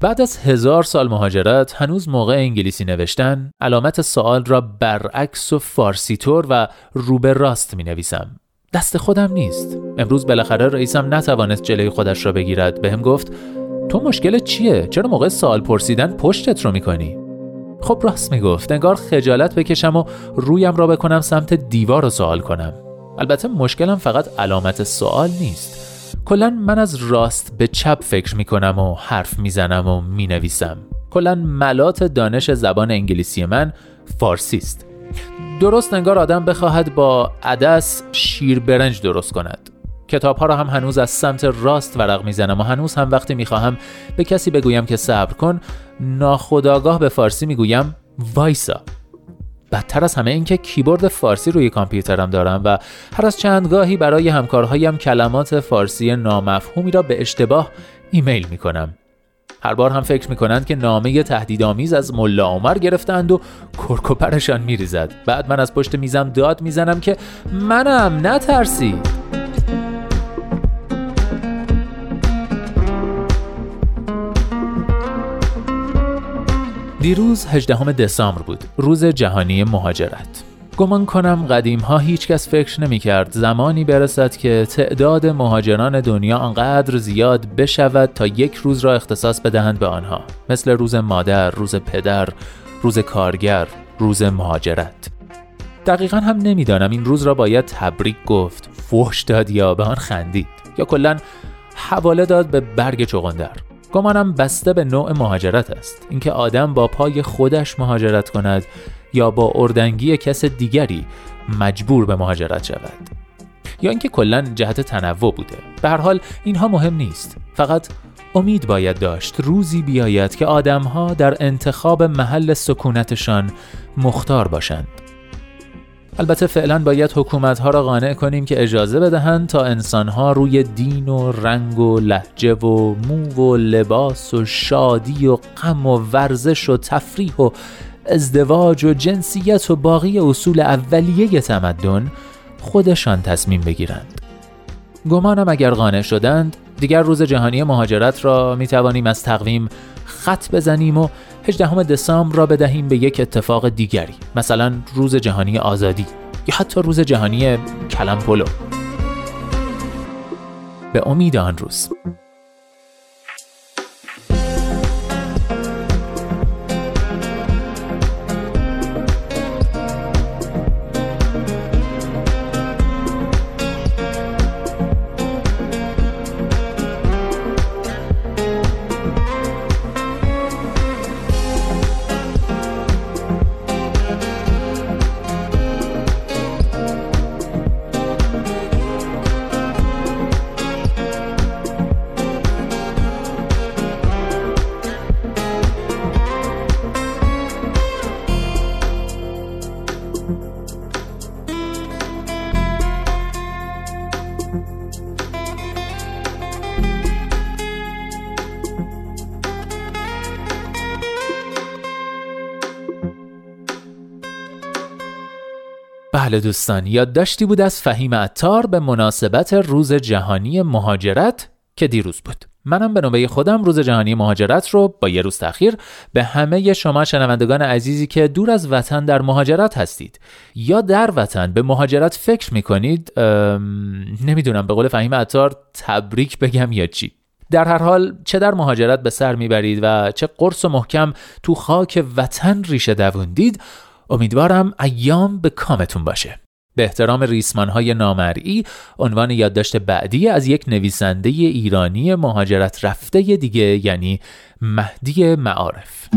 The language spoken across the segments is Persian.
بعد از هزار سال مهاجرت هنوز موقع انگلیسی نوشتن علامت سوال را برعکس و فارسی طور و روبه راست می نویسم دست خودم نیست. امروز بالاخره رئیسم نتوانست جلوی خودش را بگیرد. بهم گفت تو مشکل چیه؟ چرا موقع سوال پرسیدن پشتت رو می‌کنی؟ خب راست می‌گفت انگار خجالت بکشم و رویم را بکنم سمت دیوار رو سوال کنم. البته مشکلم فقط علامت سوال نیست. کلا من از راست به چپ فکر می کنم و حرف می‌زنم و می نویسم کلا ملات دانش زبان انگلیسی من فارسی است درست انگار آدم بخواهد با عدس شیر برنج درست کند. کتاب ها را هم هنوز از سمت راست ورق می‌زنم و هنوز هم وقتی می‌خواهم به کسی بگویم که صبر کن ناخداگاه به فارسی می‌گویم وایسا. بدتر از همه اینکه کیبورد فارسی روی کامپیوترم دارم و هر از چند گاهی برای همکارهایم کلمات فارسی نامفهومی را به اشتباه ایمیل می کنم. هر بار هم فکر می کنند که نامه تهدیدآمیز از ملا عمر گرفتند و کرکوپرشان می ریزد. بعد من از پشت میزم داد می‌زنم که منم نترسید. دیروز 18 دسامبر بود روز جهانی مهاجرت. گمان کنم قدیم ها هیچ کس فکر نمی کرد زمانی برسد که تعداد مهاجران دنیا آنقدر زیاد بشود تا یک روز را اختصاص بدهند به آنها. مثل روز مادر، روز پدر، روز کارگر، روز مهاجرت. دقیقا هم نمی‌دانم این روز را باید تبریک گفت فحش داد یا به آن خندید. یا کلا حواله داد به برگ چغندر. گمانم بسته به نوع مهاجرت است. اینکه آدم با پای خودش مهاجرت کند یا با اردنگی کس دیگری مجبور به مهاجرت شود. یا اینکه کلا جهت تنوع بوده. به هر حال اینها مهم نیست. فقط امید باید داشت روزی بیاید که آدمها در انتخاب محل سکونتشان مختار باشند. البته فعلا باید حکومت ها را قانع کنیم که اجازه بدهند تا انسان ها روی دین و رنگ و لحجه و مو و لباس و شادی و غم و ورزش و تفریح و ازدواج و جنسیت و باقی اصول اولیه تمدن خودشان تصمیم بگیرند. گمانم اگر قانع شدند دیگر روز جهانی مهاجرت را می توانیم از تقویم خط بزنیم و 18 دسامبر را بدهیم به یک اتفاق دیگری مثلا روز جهانی آزادی یا حتی روز جهانی کلمپولو. به امید آن روز. بله دوستان یادداشتی بود از فهیم عطار به مناسبت روز جهانی مهاجرت که دیروز بود. منم به نوبه خودم روز جهانی مهاجرت رو با یه روز تاخیر به همه شما شنوندگان عزیزی که دور از وطن در مهاجرت هستید یا در وطن به مهاجرت فکر می‌کنید نمی‌دونم به قول فهیم عطار تبریک بگم یا چی؟ در هر حال چه در مهاجرت به سر می‌برید و چه قرص و محکم تو خاک وطن ریشه دووندید امیدوارم ایام به کامتون باشه. به احترام ریسمان های نامرئی عنوان یادداشت بعدی از یک نویسنده ایرانی مهاجرت رفته دیگه یعنی مهدی معارف.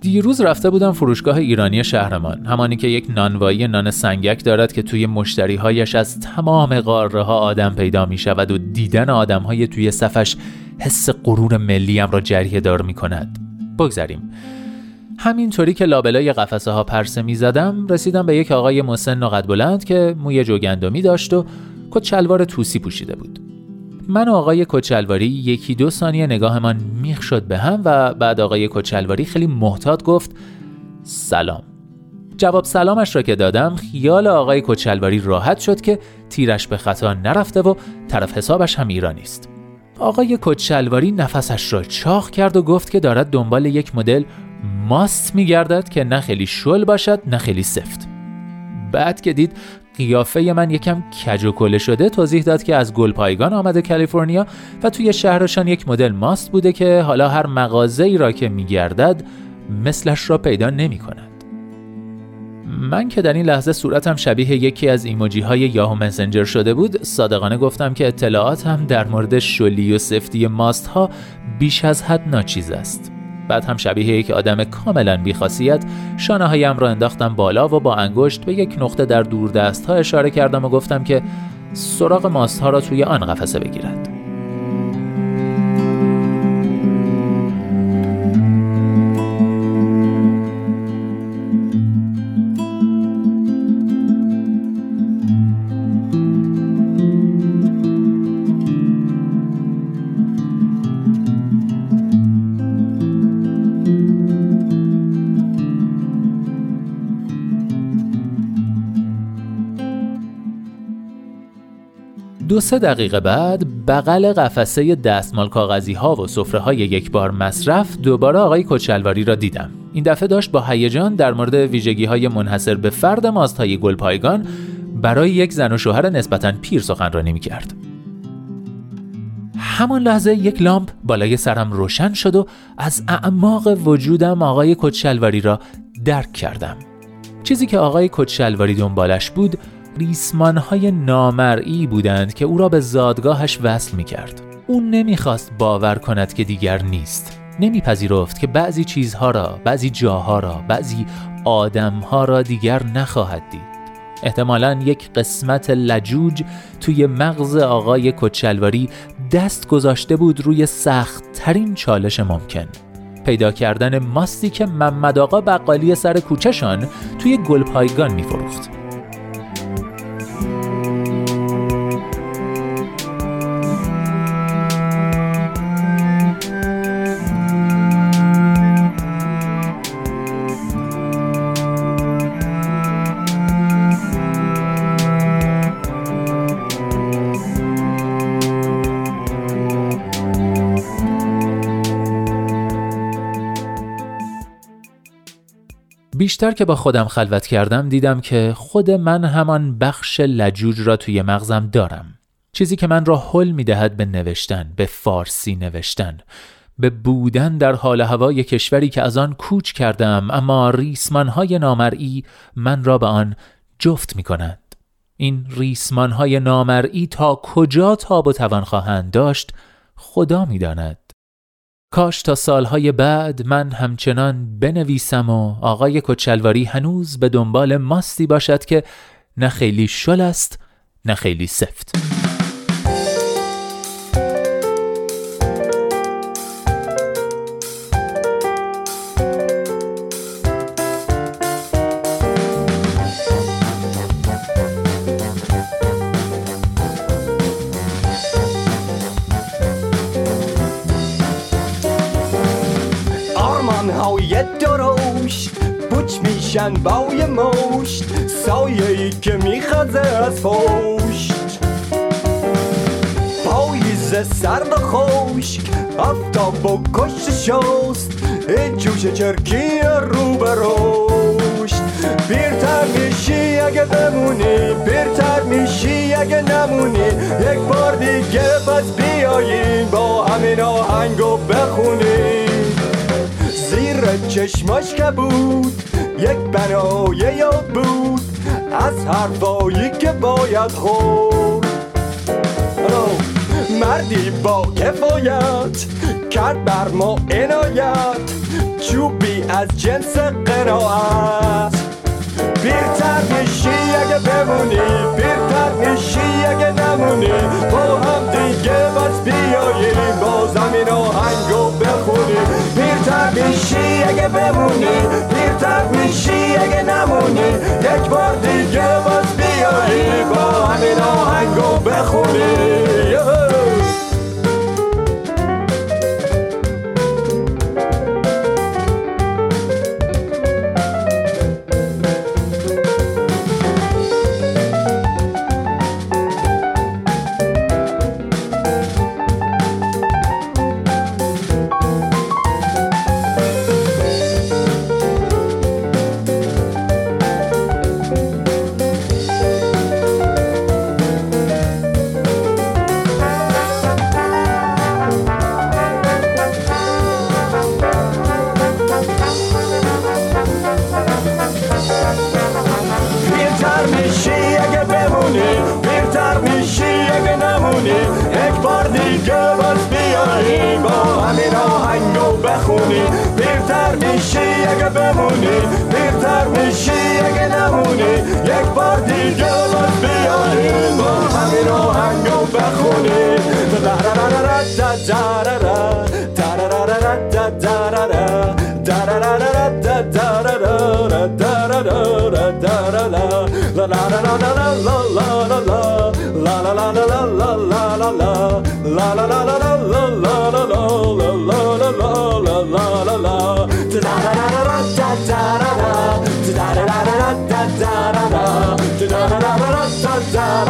دیروز رفته بودم فروشگاه ایرانی شهرمان. همانی که یک نانوایی نان سنگک دارد که توی مشتریهایش از تمام قاره ها آدم پیدا می شود و دیدن آدم های توی صفش حس غرور ملیم را جریه دار می کند بگذریم. همینطوری که لابلای قفسه ها پرسه می زدم رسیدم به یک آقای مسن و قد بلند که موی جوگندمی داشت و کچلوار توسی پوشیده بود. من و آقای کچلواری یکی دو ثانیه نگاهمان میخ شد به هم و بعد آقای کچلواری خیلی محتاط گفت سلام. جواب سلامش را که دادم خیال آقای کچلواری راحت شد که تیرش به خطا نرفته و طرف حسابش هم ایرانی است. آقای کچلواری نفسش را چاخ کرد و گفت که دارد دنبال یک مدل ماست میگردد که نه خیلی شل باشد نه خیلی سفت بعد که دید قیافه من یکم کج و کله شده توضیح داد که از گلپایگان آمده کالیفرنیا و توی شهرشان یک مدل ماست بوده که حالا هر مغازه ای را که میگردد مثلش را پیدا نمی کند. من که در این لحظه صورتم شبیه یکی از ایموجی های یاهو مسنجر شده بود صادقانه گفتم که اطلاعاتم در مورد شلی و سفتی ماست ها بیش از حد ناچیز است. بعد هم شبیه یک آدم کاملا بیخاصیت شانه هایم را انداختم بالا و با انگشت به یک نقطه در دور دست ها اشاره کردم و گفتم که سراغ ماست ها را توی آن قفسه بگیرد. دو سه دقیقه بعد بغل قفسه دستمال کاغذی ها و سفره های یک بار مصرف دوباره آقای کچلواری را دیدم این دفعه داشت با هیجان در مورد ویژگی های منحصر به فرد ماست های گلپایگان برای یک زن و شوهر نسبتا پیر سخنرانی می کرد. همان لحظه یک لامپ بالای سرم روشن شد و از اعماق وجودم آقای کچلواری را درک کردم. چیزی که آقای کچلواری دنبالش بود های نامرئی بودند که او را به زادگاهش وصل می کرد. او نمی‌خواست باور کند که دیگر نیست. نمیپذیرفت که بعضی چیزها را، بعضی جاها را، بعضی آدمها را دیگر نخواهد دید. احتمالا یک قسمت لجوج توی مغز آقای کچلواری دست گذاشته بود روی سخت ترین چالش ممکن. پیدا کردن ماستی که محمد آقا بقالی سر کوچهشان توی گلپایگان میفروخت. بیشتر که با خودم خلوت کردم دیدم که خود من همان بخش لجوج را توی مغزم دارم. چیزی که من را حل می دهد به نوشتن به فارسی نوشتن. به بودن در حال هوای کشوری که از آن کوچ کردم اما ریسمانهای نامرئی من را به آن جفت می کند این ریسمانهای نامرئی تا کجا تاب و توان خواهند داشت خدا می داند. کاش تا سالهای بعد من همچنان بنویسم و آقای کچلواری هنوز به دنبال ماستی باشد که نه خیلی شل است نه خیلی سفت. میشن بای مشت سایه ای که میخزه از پشت پاییز سرد و خشک افتاب و کشت شست جوش چرکی رو به رشت. پیرتر میشی اگه بمونی پیرتر میشی اگه نمونی یک بار دیگه پس بیاییم با همین آهنگو بخونی. زیر چشماش که بود یک بنایه یا بود از حرفایی که باید خورد. مردی با کفایت کرد بر ما عنایت چوبی از جنس قرائت. پیرتر میشی اگه بمونی پیرتر میشی اگه نمونی با هم دیگه بس بیایی با زمین آهنگو بخونی. پیرتر میشی اگه بمونی پیرتر میشی اگه نمونی یک بار دیگه باز بیایی با همین آهنگو بخونی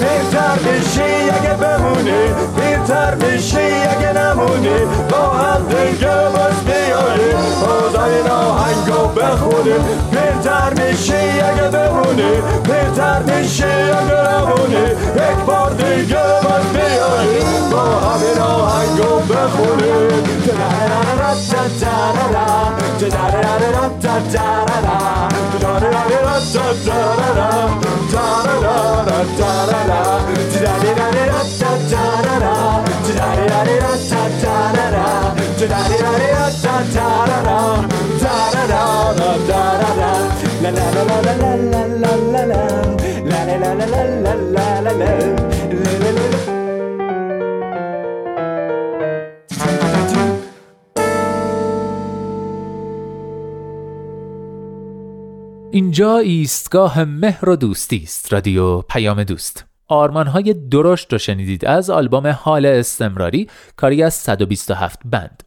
پیرتر میشی اگه بمونی پیرتر میشی اگه نمونی. با هم دیگه باز بیایی با این آهنگو بخونی. پیرتر میشی اگه بمونی. پیرتر میشی اگه نمونی. یک بار دیگه باز بیایی با همین آهنگو بخونی. اینجا ایستگاه مهر و دوستی است. رادیو پیام دوست. آرمانهای درشت رو شنیدید از آلبوم حال استمراری کاری از 127 بند.